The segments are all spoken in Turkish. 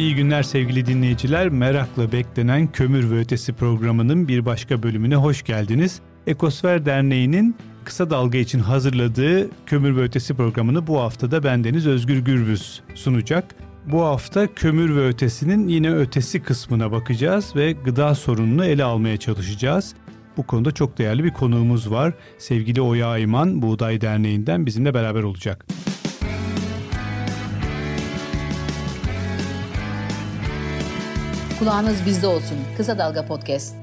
İyi günler sevgili dinleyiciler. Merakla beklenen Kömür ve Ötesi programının bir başka bölümüne hoş geldiniz. Ekosfer Derneği'nin kısa dalga için hazırladığı Kömür ve Ötesi programını bu haftada bendeniz Özgür Gürbüz sunacak. Bu hafta kömür ve ötesinin yine ötesi kısmına bakacağız ve gıda sorununu ele almaya çalışacağız. Bu konuda çok değerli bir konuğumuz var. Sevgili Oya Ayman Buğday Derneği'nden bizimle beraber olacak. Kulağınız bizde olsun. Kısa Dalga Podcast.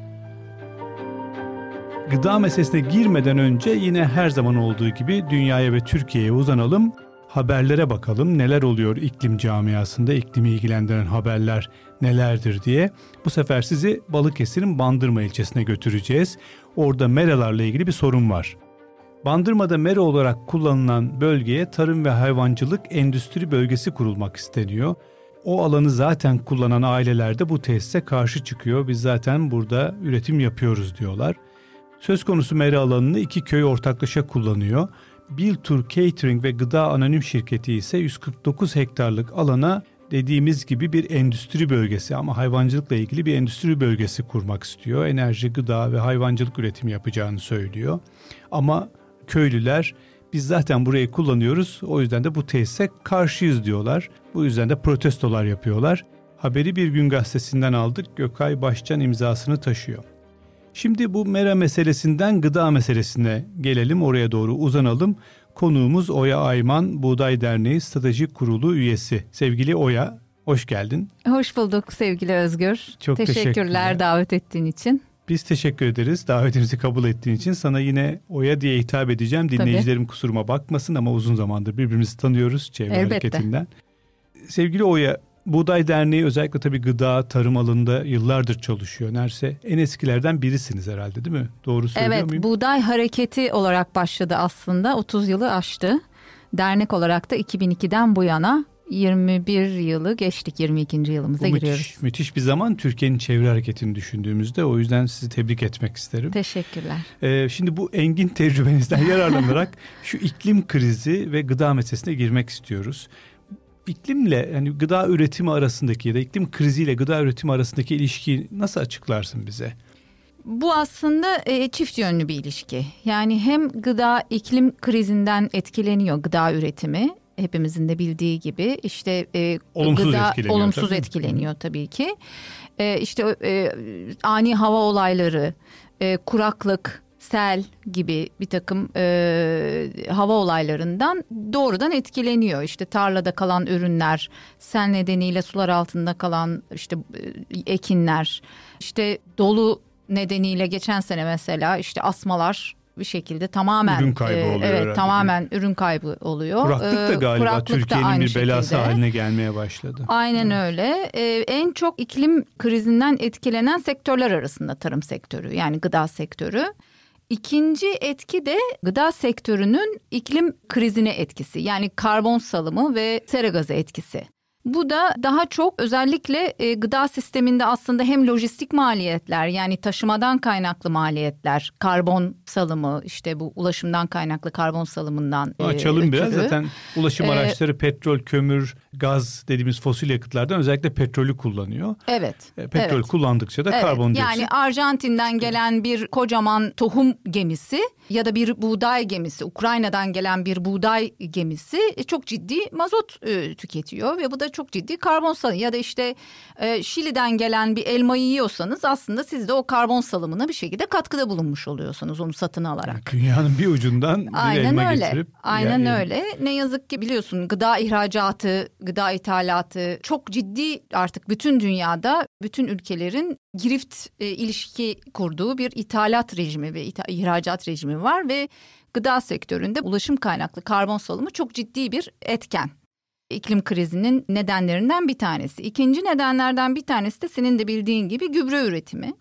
Gıda meselesine girmeden önce yine her zaman olduğu gibi dünyaya ve Türkiye'ye uzanalım. Haberlere bakalım neler oluyor iklim camiasında, iklimi ilgilendiren haberler nelerdir diye. Bu sefer sizi Balıkesir'in Bandırma ilçesine götüreceğiz. Orada meralarla ilgili bir sorun var. Bandırma'da mera olarak kullanılan bölgeye tarım ve hayvancılık endüstri bölgesi kurulmak isteniyor. O alanı zaten kullanan aileler de bu tesise karşı çıkıyor. Biz zaten burada üretim yapıyoruz diyorlar. Söz konusu mera alanını iki köy ortaklaşa kullanıyor. Biltur Catering ve Gıda Anonim Şirketi ise 149 hektarlık alana dediğimiz gibi bir endüstri bölgesi ama hayvancılıkla ilgili bir endüstri bölgesi kurmak istiyor. Enerji, gıda ve hayvancılık üretimi yapacağını söylüyor. Ama köylüler biz zaten burayı kullanıyoruz o yüzden de bu tesise karşıyız diyorlar. Bu yüzden de protestolar yapıyorlar. Haberi Bir Gün Gazetesi'nden aldık. Gökay Başcan imzasını taşıyor. Şimdi bu mera meselesinden gıda meselesine gelelim, oraya doğru uzanalım. Konuğumuz Oya Ayman, Buğday Derneği Strateji Kurulu üyesi. Sevgili Oya, hoş geldin. Hoş bulduk sevgili Özgür. Çok teşekkürler, teşekkürler davet ettiğin için. Biz teşekkür ederiz davetimizi kabul ettiğin için. Sana yine Oya diye hitap edeceğim. Dinleyicilerim Tabii. kusuruma bakmasın ama uzun zamandır birbirimizi tanıyoruz çevre Elbette. hareketinden. Sevgili Oya, Buğday Derneği özellikle tabii gıda, tarım alanında yıllardır çalışıyor. Nerse en eskilerden birisiniz herhalde değil mi? Doğru söylüyor evet, muyum? Evet, Buğday Hareketi olarak başladı aslında. 30 yılı aştı. Dernek olarak da 2002'den bu yana 21 yılı geçtik 22. yılımıza Bu giriyoruz. Müthiş, müthiş bir zaman Türkiye'nin çevre hareketini düşündüğümüzde o yüzden sizi tebrik etmek isterim. Teşekkürler. Ee, şimdi bu engin tecrübenizden yararlanarak şu iklim krizi ve gıda meselesine girmek istiyoruz iklimle yani gıda üretimi arasındaki ya da iklim kriziyle gıda üretimi arasındaki ilişkiyi nasıl açıklarsın bize? Bu aslında e, çift yönlü bir ilişki. Yani hem gıda iklim krizinden etkileniyor gıda üretimi hepimizin de bildiği gibi işte e, olumsuz gıda etkileniyor, olumsuz tabii. etkileniyor tabii ki. E, işte e, ani hava olayları, e, kuraklık, sel gibi bir takım e, hava olaylarından doğrudan etkileniyor. İşte tarlada kalan ürünler, sel nedeniyle sular altında kalan işte e, ekinler, işte dolu nedeniyle geçen sene mesela işte asmalar bir şekilde tamamen ürün kaybı oluyor. evet herhalde. tamamen ürün kaybı oluyor. Kuraklık da galiba Kuraklık Türkiye'nin bir belası şekilde. haline gelmeye başladı. Aynen öyle. Ee, en çok iklim krizinden etkilenen sektörler arasında tarım sektörü yani gıda sektörü. İkinci etki de gıda sektörünün iklim krizine etkisi. Yani karbon salımı ve sera gazı etkisi. Bu da daha çok özellikle e, gıda sisteminde aslında hem lojistik maliyetler yani taşımadan kaynaklı maliyetler, karbon salımı işte bu ulaşımdan kaynaklı karbon salımından e, Açalım ötürü. biraz zaten ulaşım ee, araçları petrol, kömür, gaz dediğimiz fosil yakıtlardan özellikle petrolü kullanıyor. Evet. E, petrol evet. kullandıkça da evet. karbondioksit. Yani Arjantin'den gelen bir kocaman tohum gemisi ya da bir buğday gemisi, Ukrayna'dan gelen bir buğday gemisi e, çok ciddi mazot e, tüketiyor ve bu da çok ciddi karbon salımı ya da işte e, Şili'den gelen bir elmayı yiyorsanız aslında siz de o karbon salımına bir şekilde katkıda bulunmuş oluyorsunuz onu satın alarak. Dünyanın bir ucundan bir Aynen elma öyle. getirip. Aynen yani... öyle. Ne yazık ki biliyorsun gıda ihracatı, gıda ithalatı çok ciddi artık bütün dünyada bütün ülkelerin girift e, ilişki kurduğu bir ithalat rejimi ve ita- ihracat rejimi var ve gıda sektöründe ulaşım kaynaklı karbon salımı çok ciddi bir etken iklim krizinin nedenlerinden bir tanesi. İkinci nedenlerden bir tanesi de senin de bildiğin gibi gübre üretimi.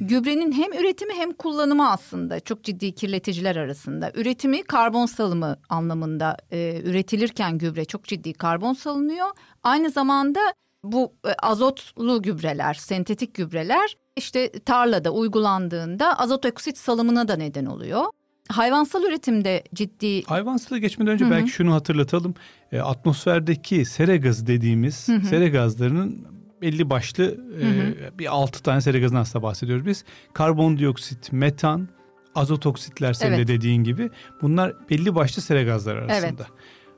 Gübrenin hem üretimi hem kullanımı aslında çok ciddi kirleticiler arasında. Üretimi karbon salımı anlamında e, üretilirken gübre çok ciddi karbon salınıyor. Aynı zamanda bu e, azotlu gübreler, sentetik gübreler işte tarlada uygulandığında azot oksit salımına da neden oluyor. Hayvansal üretimde ciddi Hayvansala geçmeden önce belki şunu hatırlatalım. E, atmosferdeki sera gazı dediğimiz sera gazlarının belli başlı e, bir altı tane sera gazından aslında bahsediyoruz biz. Karbondioksit, metan, azot oksitler senin de Evet. dediğin gibi bunlar belli başlı sera gazları arasında.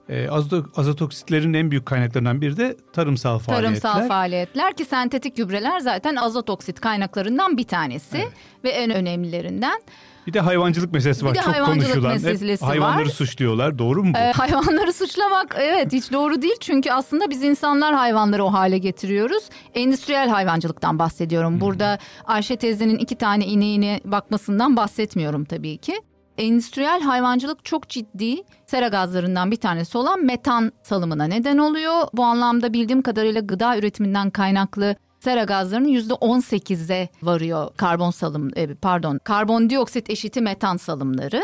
E, azot, azot oksitlerin en büyük kaynaklarından biri de tarımsal faaliyetler. tarımsal faaliyetler ki sentetik gübreler zaten azot oksit kaynaklarından bir tanesi ve en önemlilerinden. Bir de hayvancılık meselesi Bir var de çok hayvancılık konuşulan. Hep meselesi hayvanları var. suçluyorlar doğru mu bu? Ee, hayvanları suçlamak evet hiç doğru değil çünkü aslında biz insanlar hayvanları o hale getiriyoruz. Endüstriyel hayvancılıktan bahsediyorum. Burada Ayşe teyzenin iki tane ineğine bakmasından bahsetmiyorum tabii ki. Endüstriyel hayvancılık çok ciddi sera gazlarından bir tanesi olan metan salımına neden oluyor. Bu anlamda bildiğim kadarıyla gıda üretiminden kaynaklı sera gazlarının yüzde 18'e varıyor karbon salım e, pardon karbondioksit eşiti metan salımları.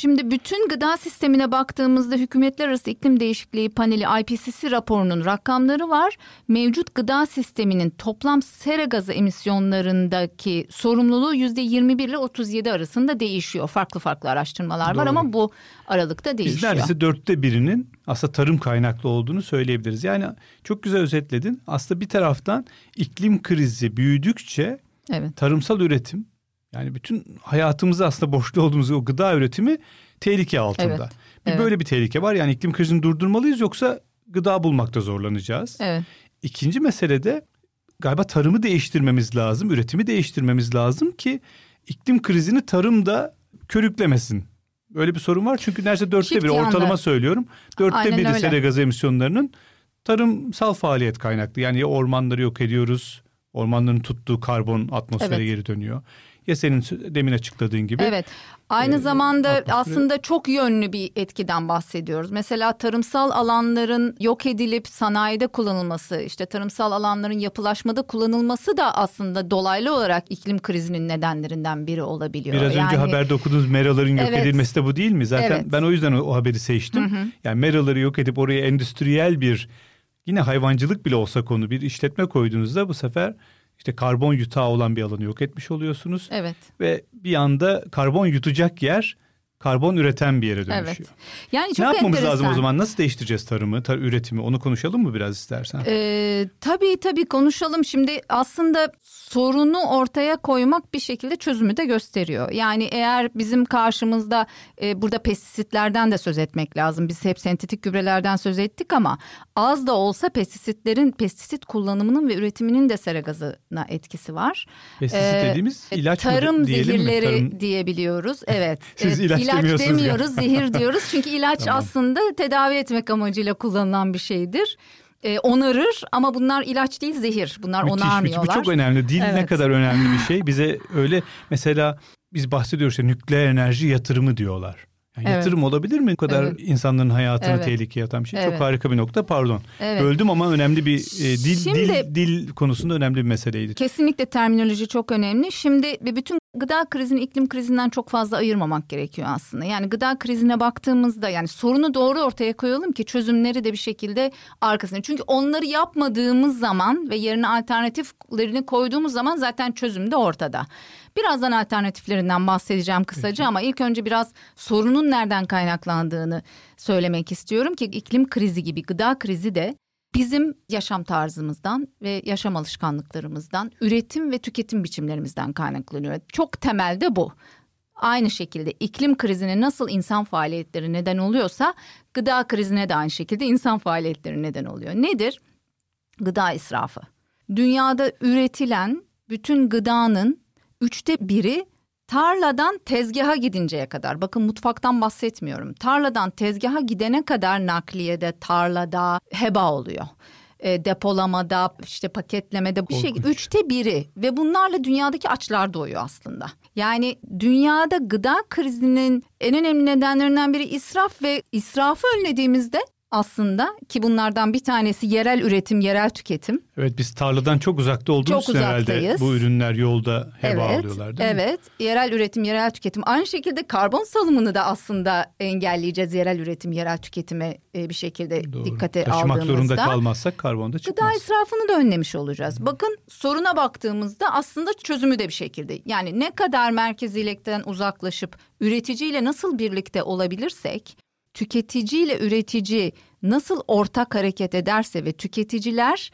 Şimdi bütün gıda sistemine baktığımızda hükümetler arası iklim değişikliği paneli IPCC raporunun rakamları var. Mevcut gıda sisteminin toplam sera gazı emisyonlarındaki sorumluluğu yüzde 21 ile 37 arasında değişiyor. Farklı farklı araştırmalar var Doğru. ama bu aralıkta Biz değişiyor. neredeyse dörtte birinin aslında tarım kaynaklı olduğunu söyleyebiliriz. Yani çok güzel özetledin. Aslında bir taraftan iklim krizi büyüdükçe Evet. tarımsal üretim yani bütün hayatımızda aslında borçlu olduğumuz o gıda üretimi tehlike altında. Evet, Bir evet. böyle bir tehlike var. Yani iklim krizini durdurmalıyız yoksa gıda bulmakta zorlanacağız. Evet. İkinci mesele de galiba tarımı değiştirmemiz lazım, üretimi değiştirmemiz lazım ki iklim krizini tarımda körüklemesin. Böyle bir sorun var çünkü neredeyse dörtte Çift biri yanlı. ortalama söylüyorum. Dörtte Aynen biri öyle. sera gazı emisyonlarının tarımsal faaliyet kaynaklı. Yani ya ormanları yok ediyoruz, ormanların tuttuğu karbon atmosfere Evet. geri dönüyor. Ya senin demin açıkladığın gibi. Evet. Aynı Ee, zamanda atmosfere- aslında çok yönlü bir etkiden bahsediyoruz. Mesela tarımsal alanların yok edilip sanayide kullanılması, işte tarımsal alanların yapılaşmada kullanılması da aslında dolaylı olarak iklim krizinin nedenlerinden biri olabiliyor. Biraz önce Yani- haberde okuduğunuz meraların yok Evet. edilmesi de bu değil mi? Zaten Evet. ben o yüzden o, o haberi seçtim. Yani meraları yok edip oraya endüstriyel bir yine hayvancılık bile olsa konu bir işletme koyduğunuzda bu sefer işte karbon yutağı olan bir alanı yok etmiş oluyorsunuz. Evet. Ve bir anda karbon yutacak yer karbon üreten bir yere dönüşüyor. Evet. Yani çok ne yapmamız enteresan. lazım o zaman? Nasıl değiştireceğiz tarımı, tar- üretimi? Onu konuşalım mı biraz istersen? Ee, tabii tabii konuşalım. Şimdi aslında sorunu ortaya koymak bir şekilde çözümü de gösteriyor. Yani eğer bizim karşımızda e, burada pestisitlerden de söz etmek lazım. Biz hep sentetik gübrelerden söz ettik ama az da olsa pestisitlerin pestisit kullanımının ve üretiminin de sera gazına etkisi var. Pestisit Ee, dediğimiz ilaç mı tarım diyelim mi? zehirleri Tarım- diyebiliyoruz. Evet. Siz Evet, ilaç demiyorsunuz demiyoruz, zehir diyoruz. Çünkü ilaç Tamam. aslında tedavi etmek amacıyla kullanılan bir şeydir. Ee, onarır ama bunlar ilaç değil zehir. Bunlar Müthiş, müthiş. onarmıyorlar. Bu çok önemli. Dil ne Evet. kadar önemli bir şey. Bize öyle mesela biz bahsediyoruz işte nükleer enerji yatırımı diyorlar. Yani Evet. Yatırım olabilir mi? Bu kadar Evet. insanların hayatını Evet. tehlikeye atan bir şey. Evet. Çok harika bir nokta. Pardon. Evet. Böldüm ama önemli bir e, dil, Şimdi- dil dil konusunda önemli bir meseleydi. Kesinlikle terminoloji çok önemli. Şimdi bütün gıda krizini iklim krizinden çok fazla ayırmamak gerekiyor aslında. Yani gıda krizine baktığımızda yani sorunu doğru ortaya koyalım ki çözümleri de bir şekilde arkasına. Çünkü onları yapmadığımız zaman ve yerine alternatiflerini koyduğumuz zaman zaten çözüm de ortada. Birazdan alternatiflerinden bahsedeceğim kısaca ama ilk önce biraz sorunun nereden kaynaklandığını söylemek istiyorum ki iklim krizi gibi gıda krizi de bizim yaşam tarzımızdan ve yaşam alışkanlıklarımızdan, üretim ve tüketim biçimlerimizden kaynaklanıyor. Çok temelde bu. Aynı şekilde iklim krizine nasıl insan faaliyetleri neden oluyorsa gıda krizine de aynı şekilde insan faaliyetleri neden oluyor. Nedir? Gıda israfı. Dünyada üretilen bütün gıdanın üçte biri tarladan tezgaha gidinceye kadar. Bakın mutfaktan bahsetmiyorum. Tarladan tezgaha gidene kadar nakliyede, tarlada heba oluyor. E, depolamada, işte paketlemede bir şey Korkunç. üçte biri ve bunlarla dünyadaki açlar doğuyor aslında. Yani dünyada gıda krizinin en önemli nedenlerinden biri israf ve israfı önlediğimizde aslında ki bunlardan bir tanesi yerel üretim, yerel tüketim. Evet biz tarladan çok uzakta olduğumuz çok için herhalde bu ürünler yolda heba evet, alıyorlar değil mi? Evet, yerel üretim, yerel tüketim. Aynı şekilde karbon salımını da aslında engelleyeceğiz yerel üretim, yerel tüketime e, bir şekilde Doğru. dikkate Taşımak aldığımızda. zorunda kalmazsak karbon da çıkmaz. Gıda israfını da önlemiş olacağız. Bakın soruna baktığımızda aslında çözümü de bir şekilde. Yani ne kadar merkezilikten uzaklaşıp üreticiyle nasıl birlikte olabilirsek, tüketiciyle üretici nasıl ortak hareket ederse ve tüketiciler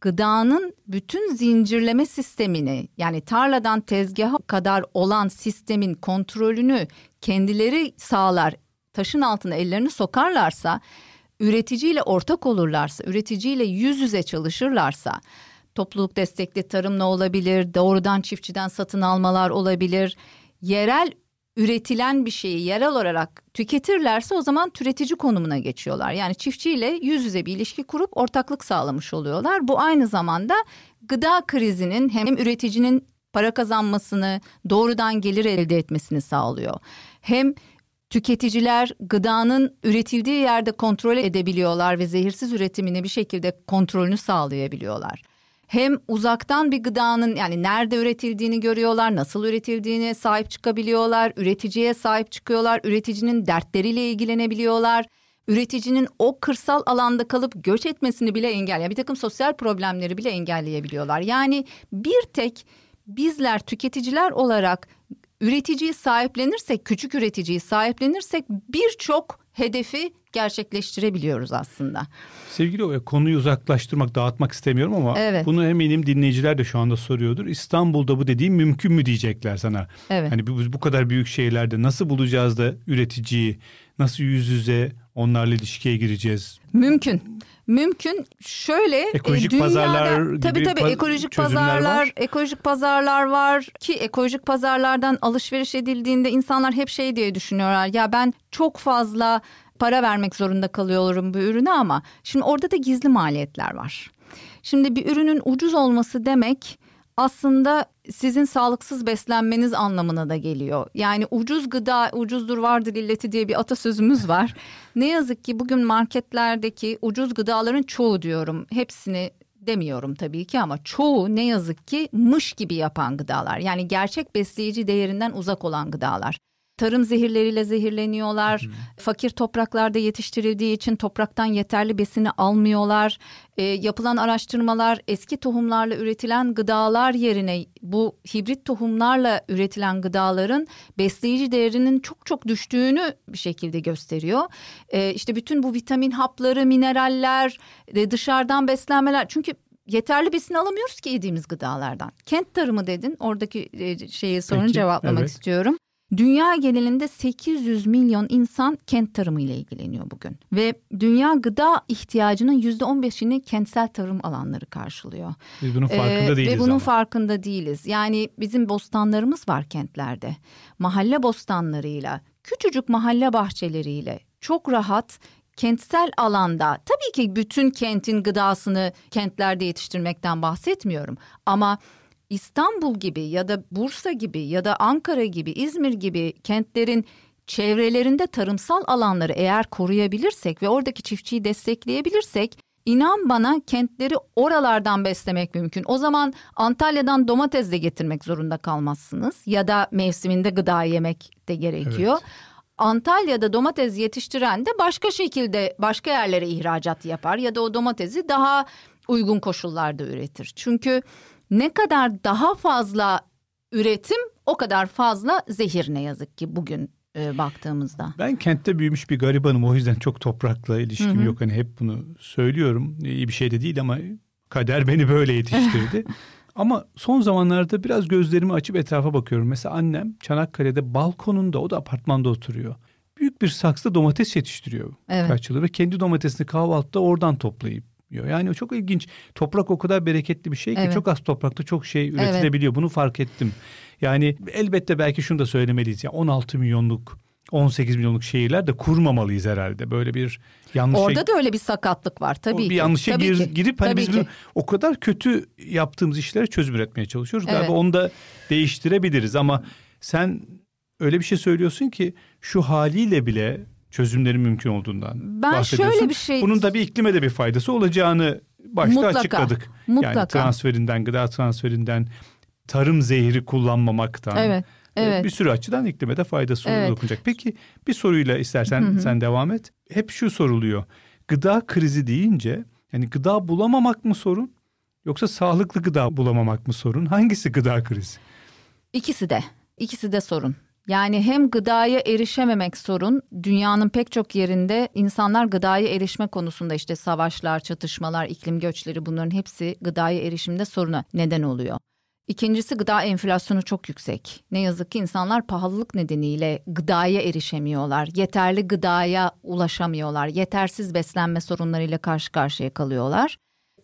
gıdanın bütün zincirleme sistemini yani tarladan tezgaha kadar olan sistemin kontrolünü kendileri sağlar, taşın altına ellerini sokarlarsa üreticiyle ortak olurlarsa, üreticiyle yüz yüze çalışırlarsa topluluk destekli tarımla olabilir, doğrudan çiftçiden satın almalar olabilir. Yerel üretilen bir şeyi yerel olarak tüketirlerse o zaman türetici konumuna geçiyorlar. Yani çiftçiyle yüz yüze bir ilişki kurup ortaklık sağlamış oluyorlar. Bu aynı zamanda gıda krizinin hem üreticinin para kazanmasını, doğrudan gelir elde etmesini sağlıyor. Hem tüketiciler gıdanın üretildiği yerde kontrol edebiliyorlar ve zehirsiz üretimini bir şekilde kontrolünü sağlayabiliyorlar. Hem uzaktan bir gıdanın yani nerede üretildiğini görüyorlar, nasıl üretildiğine sahip çıkabiliyorlar, üreticiye sahip çıkıyorlar, üreticinin dertleriyle ilgilenebiliyorlar. Üreticinin o kırsal alanda kalıp göç etmesini bile engelleyen bir takım sosyal problemleri bile engelleyebiliyorlar. Yani bir tek bizler tüketiciler olarak üreticiyi sahiplenirsek, küçük üreticiyi sahiplenirsek birçok hedefi gerçekleştirebiliyoruz aslında. Sevgili o konuyu uzaklaştırmak, dağıtmak istemiyorum ama Evet. bunu eminim dinleyiciler de şu anda soruyordur. İstanbul'da bu dediğim mümkün mü diyecekler sana. Evet. Hani biz bu kadar büyük şehirlerde nasıl bulacağız da üreticiyi, nasıl yüz yüze onlarla ilişkiye gireceğiz? Mümkün. Mümkün. Şöyle Ekolojik e, dünyada, pazarlar gibi tabii tabii ekolojik pazarlar, var. ekolojik pazarlar var ki ekolojik pazarlardan alışveriş edildiğinde insanlar hep şey diye düşünüyorlar. Ya ben çok fazla para vermek zorunda kalıyorum bu ürüne ama şimdi orada da gizli maliyetler var. Şimdi bir ürünün ucuz olması demek aslında sizin sağlıksız beslenmeniz anlamına da geliyor. Yani ucuz gıda ucuzdur vardır illeti diye bir atasözümüz var. ne yazık ki bugün marketlerdeki ucuz gıdaların çoğu diyorum hepsini demiyorum tabii ki ama çoğu ne yazık ki mış gibi yapan gıdalar. Yani gerçek besleyici değerinden uzak olan gıdalar. Tarım zehirleriyle zehirleniyorlar. Fakir topraklarda yetiştirildiği için topraktan yeterli besini almıyorlar. E, yapılan araştırmalar eski tohumlarla üretilen gıdalar yerine bu hibrit tohumlarla üretilen gıdaların besleyici değerinin çok çok düştüğünü bir şekilde gösteriyor. E, işte bütün bu vitamin hapları, mineraller, e, dışarıdan beslenmeler çünkü yeterli besin alamıyoruz ki yediğimiz gıdalardan. Kent tarımı dedin. Oradaki e, şeyi sorunu Peki, cevaplamak evet. istiyorum. Dünya genelinde 800 milyon insan kent tarımı ile ilgileniyor bugün. Ve dünya gıda ihtiyacının %15'ini kentsel tarım alanları karşılıyor. Biz bunun farkında Ee, değiliz Ve bunun ama. farkında değiliz. Yani bizim bostanlarımız var kentlerde. Mahalle bostanlarıyla, küçücük mahalle bahçeleriyle çok rahat kentsel alanda tabii ki bütün kentin gıdasını kentlerde yetiştirmekten bahsetmiyorum ama İstanbul gibi ya da Bursa gibi ya da Ankara gibi İzmir gibi kentlerin çevrelerinde tarımsal alanları eğer koruyabilirsek ve oradaki çiftçiyi destekleyebilirsek inan bana kentleri oralardan beslemek mümkün. O zaman Antalya'dan domates de getirmek zorunda kalmazsınız ya da mevsiminde gıda yemek de gerekiyor. Evet. Antalya'da domates yetiştiren de başka şekilde başka yerlere ihracat yapar ya da o domatesi daha uygun koşullarda üretir. Çünkü ne kadar daha fazla üretim o kadar fazla zehir ne yazık ki bugün e, baktığımızda. Ben kentte büyümüş bir garibanım o yüzden çok toprakla ilişkim Hı hı. yok. Hani hep bunu söylüyorum. İyi bir şey de değil ama kader beni böyle yetiştirdi. ama son zamanlarda biraz gözlerimi açıp etrafa bakıyorum. Mesela annem Çanakkale'de balkonunda o da apartmanda oturuyor. Büyük bir saksıda domates yetiştiriyor Evet. kaç yıldır ve kendi domatesini kahvaltıda oradan toplayıp yiyor. Yani o çok ilginç. Toprak o kadar bereketli bir şey ki Evet. çok az toprakta çok şey üretilebiliyor. Bunu fark ettim. Yani elbette belki şunu da söylemeliyiz. Ya 16 milyonluk 18 milyonluk şehirler de kurmamalıyız herhalde. Böyle bir yanlış şey Orada da öyle bir sakatlık var tabii o ki. bir yanlışa Tabii gir- ki. girip hani Tabii biz ki. o kadar kötü yaptığımız işlere çözüm üretmeye çalışıyoruz. Evet. Galiba onu da değiştirebiliriz ama sen öyle bir şey söylüyorsun ki şu haliyle bile çözümlerin mümkün olduğundan Ben bahsediyorsun. şöyle bir şey... Bunun da bir iklime de bir faydası olacağını başta Mutlaka, açıkladık. Mutlaka. Yani transferinden, gıda transferinden, tarım zehri kullanmamaktan. Evet. e, Evet. Bir sürü açıdan iklime de faydası Evet. dokunacak. Peki bir soruyla istersen sen devam et. Hep şu soruluyor. Gıda krizi deyince yani gıda bulamamak mı sorun yoksa sağlıklı gıda bulamamak mı sorun? Hangisi gıda krizi? İkisi de. İkisi de sorun. Yani hem gıdaya erişememek sorun. Dünyanın pek çok yerinde insanlar gıdaya erişme konusunda işte savaşlar, çatışmalar, iklim göçleri bunların hepsi gıdaya erişimde soruna neden oluyor. İkincisi gıda enflasyonu çok yüksek. Ne yazık ki insanlar pahalılık nedeniyle gıdaya erişemiyorlar. Yeterli gıdaya ulaşamıyorlar. Yetersiz beslenme sorunlarıyla karşı karşıya kalıyorlar.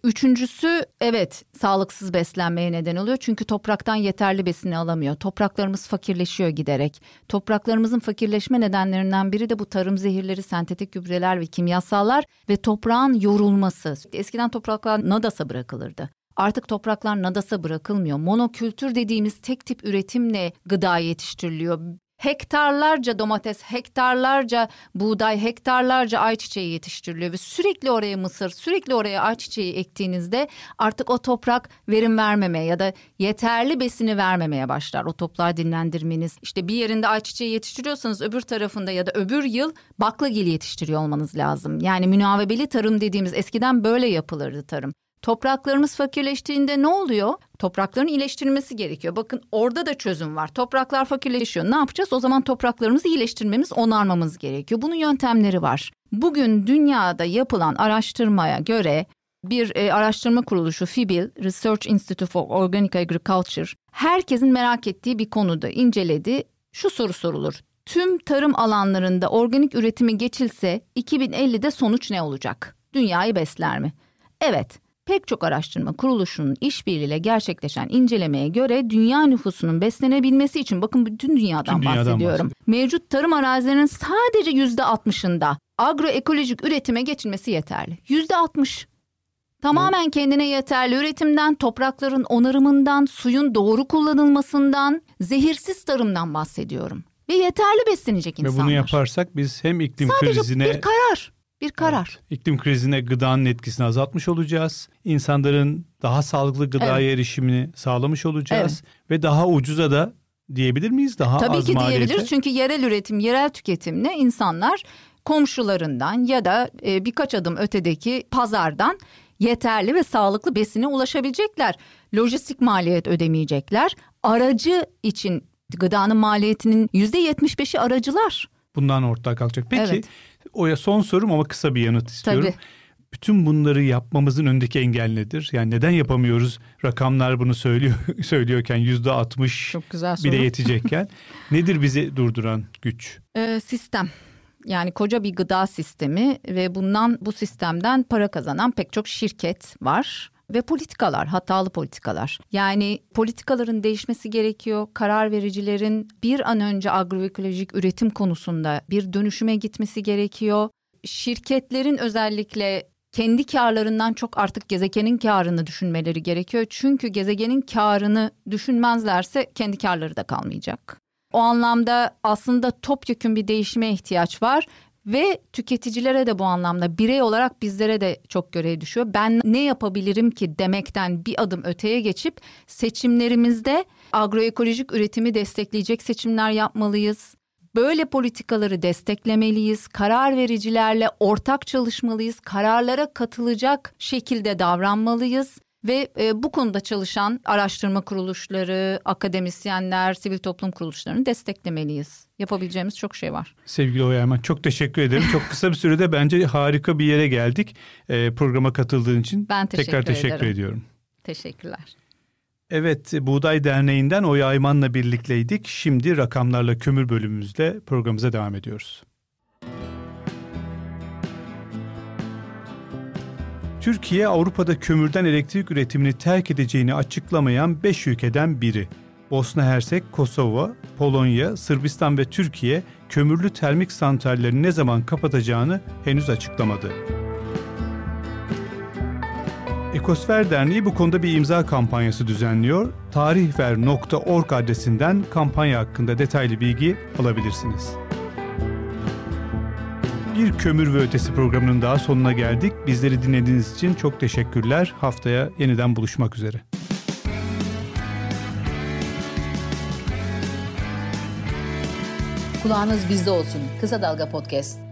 Üçüncüsü evet sağlıksız beslenmeye neden oluyor. Çünkü topraktan yeterli besini alamıyor. Topraklarımız fakirleşiyor giderek. Topraklarımızın fakirleşme nedenlerinden biri de bu tarım zehirleri, sentetik gübreler ve kimyasallar ve toprağın yorulması. Eskiden topraklar nadasa bırakılırdı. Artık topraklar nadasa bırakılmıyor. Monokültür dediğimiz tek tip üretimle gıda yetiştiriliyor. Hektarlarca domates, hektarlarca buğday, hektarlarca ayçiçeği yetiştiriliyor ve sürekli oraya mısır, sürekli oraya ayçiçeği ektiğinizde artık o toprak verim vermemeye ya da yeterli besini vermemeye başlar. O toprağı dinlendirmeniz. İşte bir yerinde ayçiçeği yetiştiriyorsanız öbür tarafında ya da öbür yıl baklagil yetiştiriyor olmanız lazım. Yani münavebeli tarım dediğimiz eskiden böyle yapılırdı tarım. Topraklarımız fakirleştiğinde ne oluyor? Toprakların iyileştirilmesi gerekiyor. Bakın orada da çözüm var. Topraklar fakirleşiyor. Ne yapacağız? O zaman topraklarımızı iyileştirmemiz, onarmamız gerekiyor. Bunun yöntemleri var. Bugün dünyada yapılan araştırmaya göre bir e, araştırma kuruluşu FIBIL, Research Institute for Organic Agriculture, herkesin merak ettiği bir konuda inceledi. Şu soru sorulur. Tüm tarım alanlarında organik üretimi geçilse 2050'de sonuç ne olacak? Dünyayı besler mi? Evet, pek çok araştırma kuruluşunun işbirliğiyle gerçekleşen incelemeye göre dünya nüfusunun beslenebilmesi için bakın bütün dünyadan, Bütün dünyadan bahsediyorum. bahsediyor. Mevcut tarım arazilerinin sadece yüzde altmışında agroekolojik üretime geçilmesi yeterli. Yüzde altmış. Tamamen kendine yeterli üretimden, toprakların onarımından, suyun doğru kullanılmasından, zehirsiz tarımdan bahsediyorum. Ve yeterli beslenecek Ve insanlar. bunu yaparsak biz hem iklim Sadece krizine bir karar. Bir karar. Evet, iklim krizine gıdanın etkisini azaltmış olacağız. İnsanların daha sağlıklı gıdaya erişimini sağlamış olacağız ve daha ucuza da diyebilir miyiz? Daha Tabii az ki maliyete. diyebiliriz çünkü yerel üretim, yerel tüketimle insanlar komşularından ya da e, birkaç adım ötedeki pazardan yeterli ve sağlıklı besine ulaşabilecekler. Lojistik maliyet ödemeyecekler. Aracı için gıdanın maliyetinin %75'i aracılar. Bundan ortaya kalkacak. Peki Evet. Oya son sorum ama kısa bir yanıt istiyorum. Tabii. Bütün bunları yapmamızın öndeki engel nedir? Yani neden yapamıyoruz? Rakamlar bunu söylüyor söylüyorken yüzde altmış bile yetecekken. Nedir bizi durduran güç? Ee, sistem. Yani koca bir gıda sistemi ve bundan bu sistemden para kazanan pek çok şirket var ve politikalar, hatalı politikalar. Yani politikaların değişmesi gerekiyor. Karar vericilerin bir an önce agroekolojik üretim konusunda bir dönüşüme gitmesi gerekiyor. Şirketlerin özellikle kendi karlarından çok artık gezegenin karını düşünmeleri gerekiyor. Çünkü gezegenin karını düşünmezlerse kendi karları da kalmayacak. O anlamda aslında topyekün bir değişime ihtiyaç var ve tüketicilere de bu anlamda birey olarak bizlere de çok görev düşüyor. Ben ne yapabilirim ki demekten bir adım öteye geçip seçimlerimizde agroekolojik üretimi destekleyecek seçimler yapmalıyız. Böyle politikaları desteklemeliyiz. Karar vericilerle ortak çalışmalıyız. Kararlara katılacak şekilde davranmalıyız. Ve e, bu konuda çalışan araştırma kuruluşları, akademisyenler, sivil toplum kuruluşlarını desteklemeliyiz. Yapabileceğimiz çok şey var. Sevgili Oya Erman çok teşekkür ederim. Çok kısa bir sürede bence harika bir yere geldik. Ee, programa katıldığın için Ben teşekkür tekrar teşekkür ederim. ediyorum. Teşekkürler. Evet, Buğday Derneği'nden Oya Ayman'la birlikteydik. Şimdi rakamlarla kömür bölümümüzle programımıza devam ediyoruz. Türkiye Avrupa'da kömürden elektrik üretimini terk edeceğini açıklamayan 5 ülkeden biri. Bosna Hersek, Kosova, Polonya, Sırbistan ve Türkiye kömürlü termik santrallerini ne zaman kapatacağını henüz açıklamadı. Ekosfer Derneği bu konuda bir imza kampanyası düzenliyor. Tarihver.org adresinden kampanya hakkında detaylı bilgi alabilirsiniz. Bir Kömür ve Ötesi programının daha sonuna geldik. Bizleri dinlediğiniz için çok teşekkürler. Haftaya yeniden buluşmak üzere. Kulağınız bizde olsun. Kısa Dalga Podcast.